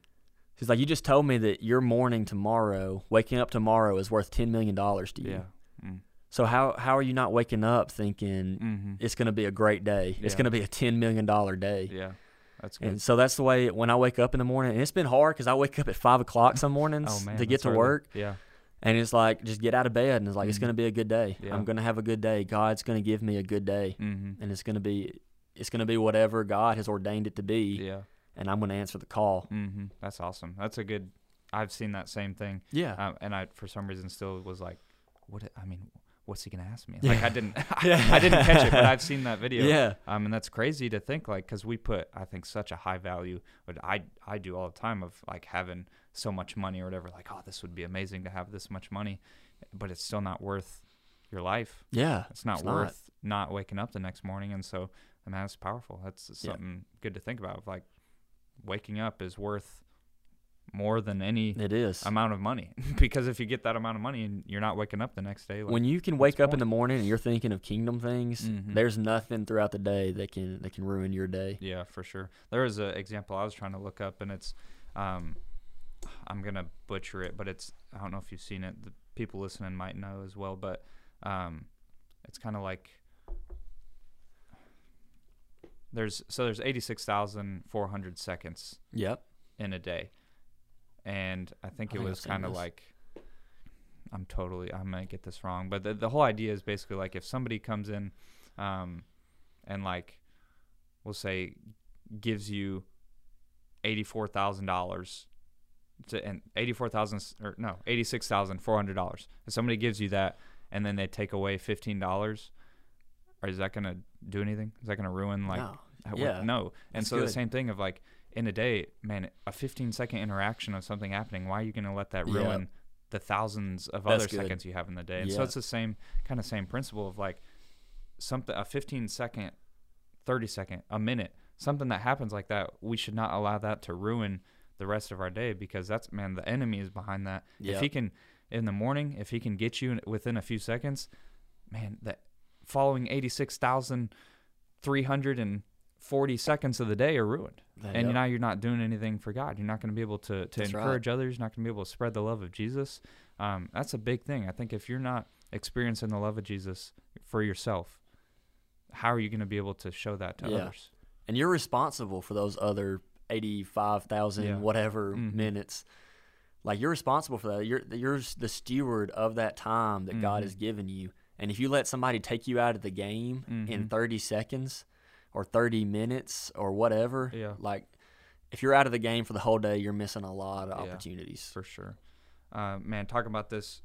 He's like, "You just told me that your morning tomorrow, waking up tomorrow, is worth ten million dollars to you.
Yeah. Mm.
So how how are you not waking up thinking
Mm-hmm.
it's going to be a great day? It's going to be a ten million dollar day."
Yeah. That's good.
And so that's the way when I wake up in the morning, and it's been hard because I wake up at five o'clock some mornings
oh man.
to get to
early.
work.
Yeah.
And it's like just get out of bed and it's like it's
Mhm.
gonna be a good day.
Yeah.
I'm gonna have a good day. God's gonna give me a good day,
Mm-hmm.
and it's gonna be it's gonna be whatever God has ordained it to be,
Yeah.
And I'm gonna answer the call.
Mm-hmm. That's awesome. That's a good. I've seen that same thing,
Yeah,
um, and I for some reason still was like, "What? I mean, what's he gonna ask me?"
Yeah.
Like I didn't.
Yeah.
I didn't catch it, but I've seen that video.
yeah,
Um, and that's crazy to think like because we put I think such a high value, but I I do all the time of like having so much money or whatever. Like, oh, this would be amazing to have this much money, but it's still not worth your life.
yeah.
It's not
It's
worth not. waking up the next morning. And so, I mean, that's powerful. That's
Yeah.
something good to think about. Like, waking up is worth more than any
It is.
amount of money because if you get that amount of money and you're not waking up the next day, like,
when you can wake up
the
in the morning and you're thinking of kingdom things,
Mhm.
there's nothing throughout the day that can that can ruin your day.
Yeah, for sure. There was an example I was trying to look up, and it's, um, I'm gonna butcher it, but it's I don't know if you've seen it. The people listening might know as well, but um, it's kind of like there's so there's 86,400 seconds
Yep.
in a day, and I think
I
it
think
was kind of like. I'm totally. I might get this wrong, but the the whole idea is basically like if somebody comes in, um, and like, we'll say, gives you eighty four thousand dollars, to and eighty four thousand or no eighty six thousand four hundred dollars. If somebody gives you that, and then they take away fifteen dollars, is that gonna do anything? Is that gonna ruin like?
no.
Would-
Yeah,
no. And
that's
so the same thing of like in a day, man, a 15 second interaction of something happening. Why are you going to let that
Yeah.
ruin the thousands of
That's
other
good.
seconds you have in the day? And so it's the same kind of same principle of like something a 15 second, 30 second, a minute, something that happens like that. We should not allow that to ruin the rest of our day because that's man, the enemy is behind that. If he can in the morning, if he can get you within a few seconds, man, that following 86,340 seconds of the day are ruined. And now you're not doing anything for God. You're not going to be able to, to
That's right.
encourage others. You're not going to be able to spread the love of Jesus. Um, that's a big thing. I think if you're not experiencing the love of Jesus for yourself, how are you going to be able to show that to
Yeah.
others?
and you're responsible for those other eighty-five thousand
Yeah.
whatever
Mhm.
minutes. Like you're responsible for that. You're you're the steward of that time that God
Mhm.
has given you. And if you let somebody take you out of the game in
Mhm.
30 seconds or 30 minutes or whatever,
Yeah.
like if you're out of the game for the whole day, you're missing a lot of
Yeah.
opportunities.
for sure. Uh, man, talking about this,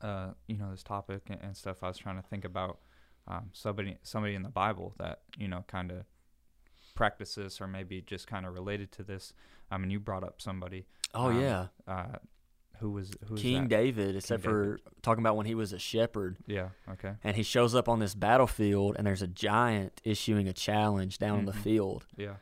uh, you know, this topic and, and stuff. I was trying to think about um, somebody, somebody in the Bible that you know, kind of practices or maybe just kind of related to this. I mean, you brought up somebody.
Oh
Um,
yeah,
Uh, who was who was
King
that?
David. Except for talking about when he was a shepherd,
Yeah. Okay.
and he shows up on this battlefield, and there's a giant issuing a challenge down on the field,
Yeah.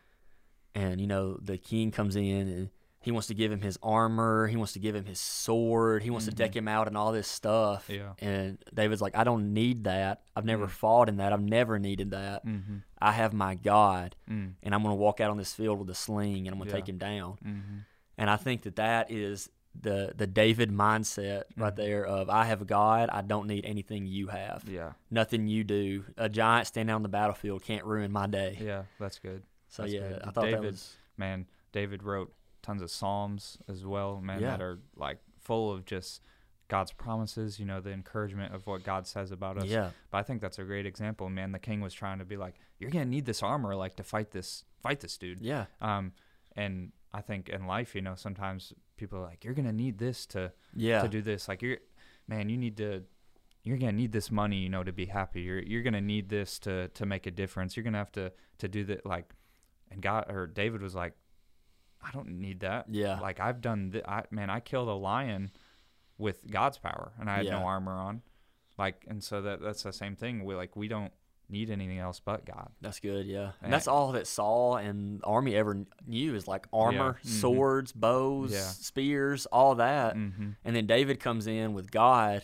and you know the king comes in and he wants to give him his armor, he wants to give him his sword, he wants to deck
Mhm.
him out and all this stuff.
Yeah.
And David's like, I don't need that. I've never
Mm.
fought in that. I've never needed that.
Mm-hmm.
I have my God,
Mm.
and I'm going to walk out on this field with a sling, and I'm going to
Yeah.
take him down.
Mm-hmm.
And I think that that is the the David mindset right
Mhm.
there of I have God, I don't need anything you have.
Yeah.
Nothing you do. A giant standing on the battlefield can't ruin my day.
Yeah. That's good.
so
that's
yeah,
good.
I thought that
David-
was
Man, David wrote tons of psalms as well. Man,
Yeah.
that are like full of just God's promises. You know, the encouragement of what God says about us.
yeah,
But I think that's a great example. Man, the king was trying to be like, you're gonna need this armor, like to fight this, fight this dude.
yeah,
Um, and I think in life, you know, sometimes people are like, you're gonna need this to
yeah,
to do this. Like you're, man, you need to, you're gonna need this money, you know, to be happy. You're you're gonna need this to to make a difference. You're gonna have to to do that. Like, and God or David was like, I don't need that.
yeah,
Like I've done, th- I man, I killed a lion with God's power, and I had
Yeah.
no armor on. Like, and so that that's the same thing. We like we don't need anything else but God.
That's good, yeah.
And-
And that's all that Saul and army ever knew is like armor,
mhm.
swords, bows,
Yeah.
spears, all that.
Mm-hmm.
And then David comes in with God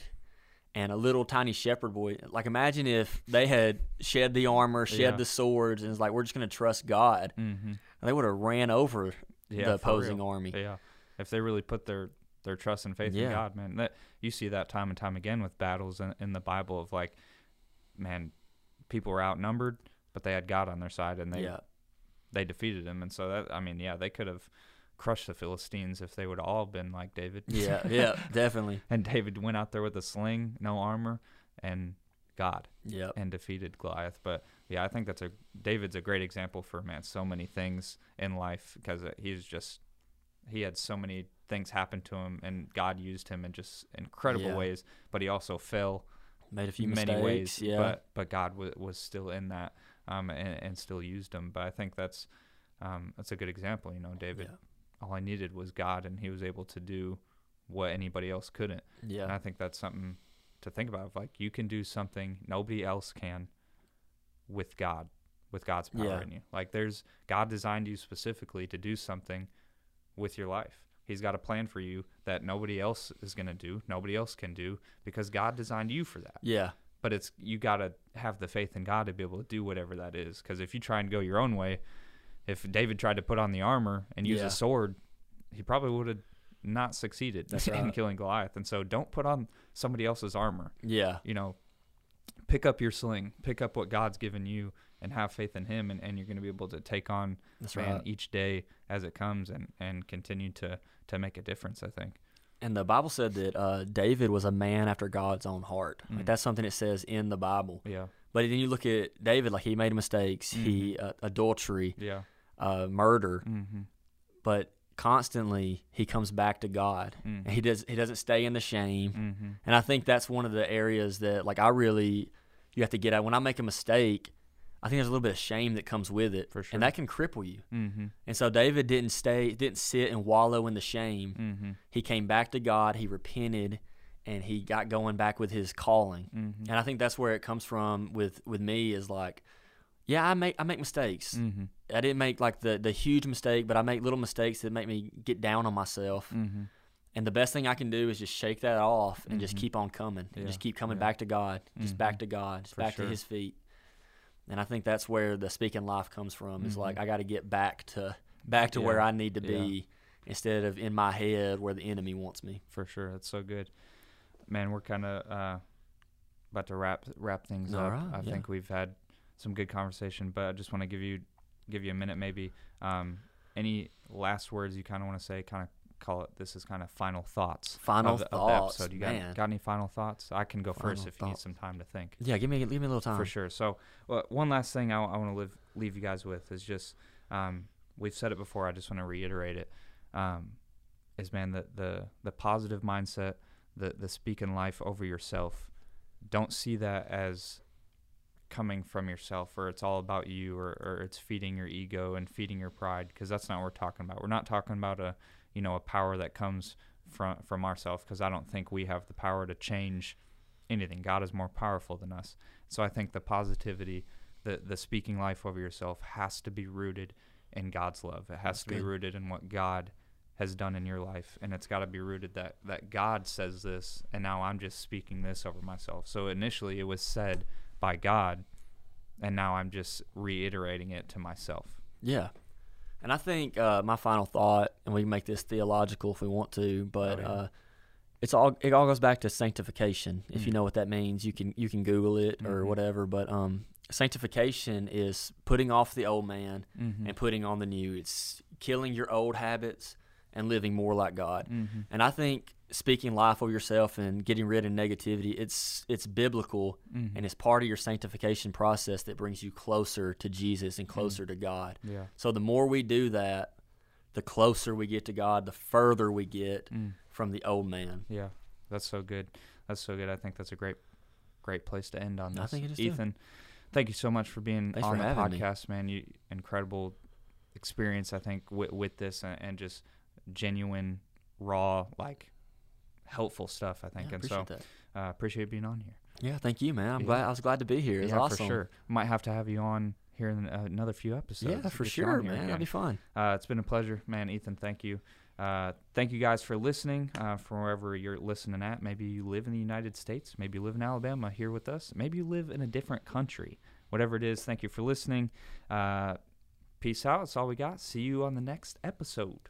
and a little tiny shepherd boy. Like imagine if they had shed the armor, shed
Yeah.
the swords, and it's like we're just gonna trust God.
Mm-hmm.
They would have ran over
Yeah,
the opposing army.
Yeah, if they really put their their trust and faith in God, man, that you see that time and time again with battles in, in the Bible of like, man, people were outnumbered, but they had God on their side and they
yeah,
they defeated him, and so that I mean, yeah, they could have crushed the Philistines if they would all been like David.
Yeah, yeah, definitely.
and David went out there with a sling, no armor, and God
Yep.
and defeated Goliath. But yeah, I think that's a David's a great example for man. So many things in life because uh, he's just he had so many things happen to him, and God used him in just incredible
Yeah.
ways. But he also fell
Made a few
many
mistakes.
ways.
yeah.
But but God w- was still in that, um, and, and still used him. But I think that's um, that's a good example. You know, David.
Yeah.
All I needed was God, and he was able to do what anybody else couldn't.
Yeah, And.
I think that's something to think about. Like you can do something nobody else can with God, with God's power
Yeah.
in you. Like there's God designed you specifically to do something with your life. He's got a plan for you that nobody else is going to do, nobody else can do because God designed you for that.
Yeah.
But it's you got to have the faith in God to be able to do whatever that is cuz if you try and go your own way, if David tried to put on the armor and use
Yeah.
a sword, he probably would have not succeeded
That's
in
right.
killing Goliath. And so don't put on somebody else's armor.
Yeah.
You know, pick up your sling, pick up what God's given you and have faith in him and, and you're going to be able to take on
That's
man
right.
each day as it comes and, and continue to, to make a difference, I think.
And the Bible said that uh, David was a man after God's own heart.
Mm.
Like that's something it says in the Bible.
Yeah.
But then you look at David, like he made mistakes,
Mm-hmm.
he uh, adultery,
Yeah.
uh, murder,
Mm-hmm.
but constantly he comes back to God.
Mm.
And he does he doesn't stay in the shame.
Mm-hmm.
And I think that's one of the areas that like I really you have to get out when I make a mistake. I think there's a little bit of shame that comes with it,
For sure.
and that can cripple you.
Mm-hmm.
And so David didn't stay, didn't sit and wallow in the shame.
Mm-hmm.
He came back to God. He repented, and he got going back with his calling.
Mm-hmm.
And I think that's where it comes from with with me is like, yeah, I make I make mistakes.
Mm-hmm.
I didn't make like the the huge mistake, but I make little mistakes that make me get down on myself.
Mm-hmm.
And the best thing I can do is just shake that off and just
Mhm.
keep on coming. And
Yeah,
just keep coming
yeah.
back to God. Just
Mhm.
back to God. Just
For
back
sure.
to his feet. And I think that's where the speaking life comes from. Is like
Mhm.
I got to get back to back to where I need to
yeah.
be instead of in my head where the enemy wants me.
For sure. That's so good. Man, we're kind of uh, about to wrap wrap things
All
up.
right,
I
yeah.
think we've had some good conversation, but I just want to give you give you a minute maybe. Um, any last words you kind of want to say? Kind of call it. This is kind of final thoughts.
Final
of the,
thoughts,
Of the episode. You got got any final thoughts? I can go first
Final
if you need some time to think.
Yeah, give me give me a little time.
For sure. So, well, one last thing I, want to live, leave you guys with is just um, we've said it before. I just want to reiterate it. Um, is man the the the positive mindset, the the speaking life over yourself. Don't see that as coming from yourself or it's all about you or, or it's feeding your ego and feeding your pride because that's not what we're talking about. We're not talking about a you know a power that comes from from ourselves because I don't think we have the power to change anything. God is more powerful than us. So I think the positivity, the the speaking life over yourself has to be rooted in God's love. It has
That's
to be rooted in what God has done in your life and it's got to be rooted that that God says this and now I'm just speaking this over myself. So initially it was said by God and now I'm just reiterating it to myself.
Yeah. And I think uh, my final thought, and we can make this theological if we want to, but
Oh, yeah.
uh, it's all it all goes back to sanctification. If you
Mm.
know what that means, you can you can Google it or
Mhm.
whatever. But um, sanctification is putting off the old man
Mm-hmm.
and putting on the new. It's killing your old habits and living more like God.
mm-hmm.
And I think speaking life over yourself and getting rid of negativity, it's it's biblical
Mm-hmm.
and it's part of your sanctification process that brings you closer to Jesus and closer to God.
yeah.
So the more we do that, the closer we get to God, the further we get
Mm.
from the old man.
Yeah, that's so good. That's so good. I think that's a great, great place to end on this.
I think it is too.
Ethan, thank you so much for being
Thanks
on
for
the
having me.
podcast, man. You incredible experience, I think, with, with this and, and just genuine, raw, like helpful stuff. I think,
Yeah,
and so
appreciate that.
uh, appreciate being on here.
Yeah, thank you, man. I'm
Yeah.
glad I was glad to be here. It's
yeah,
awesome.
for sure. Might have to have you on here in uh, another few episodes.
Yeah, for
get you on
sure, man. That'd be fun.
Uh, it's been a pleasure, man. Ethan, thank you. Uh, thank you guys for listening uh, from wherever you're listening at. Maybe you live in the United States. Maybe you live in Alabama here with us. Maybe you live in a different country. Whatever it is, thank you for listening. Uh, peace out. That's all we got. See you on the next episode.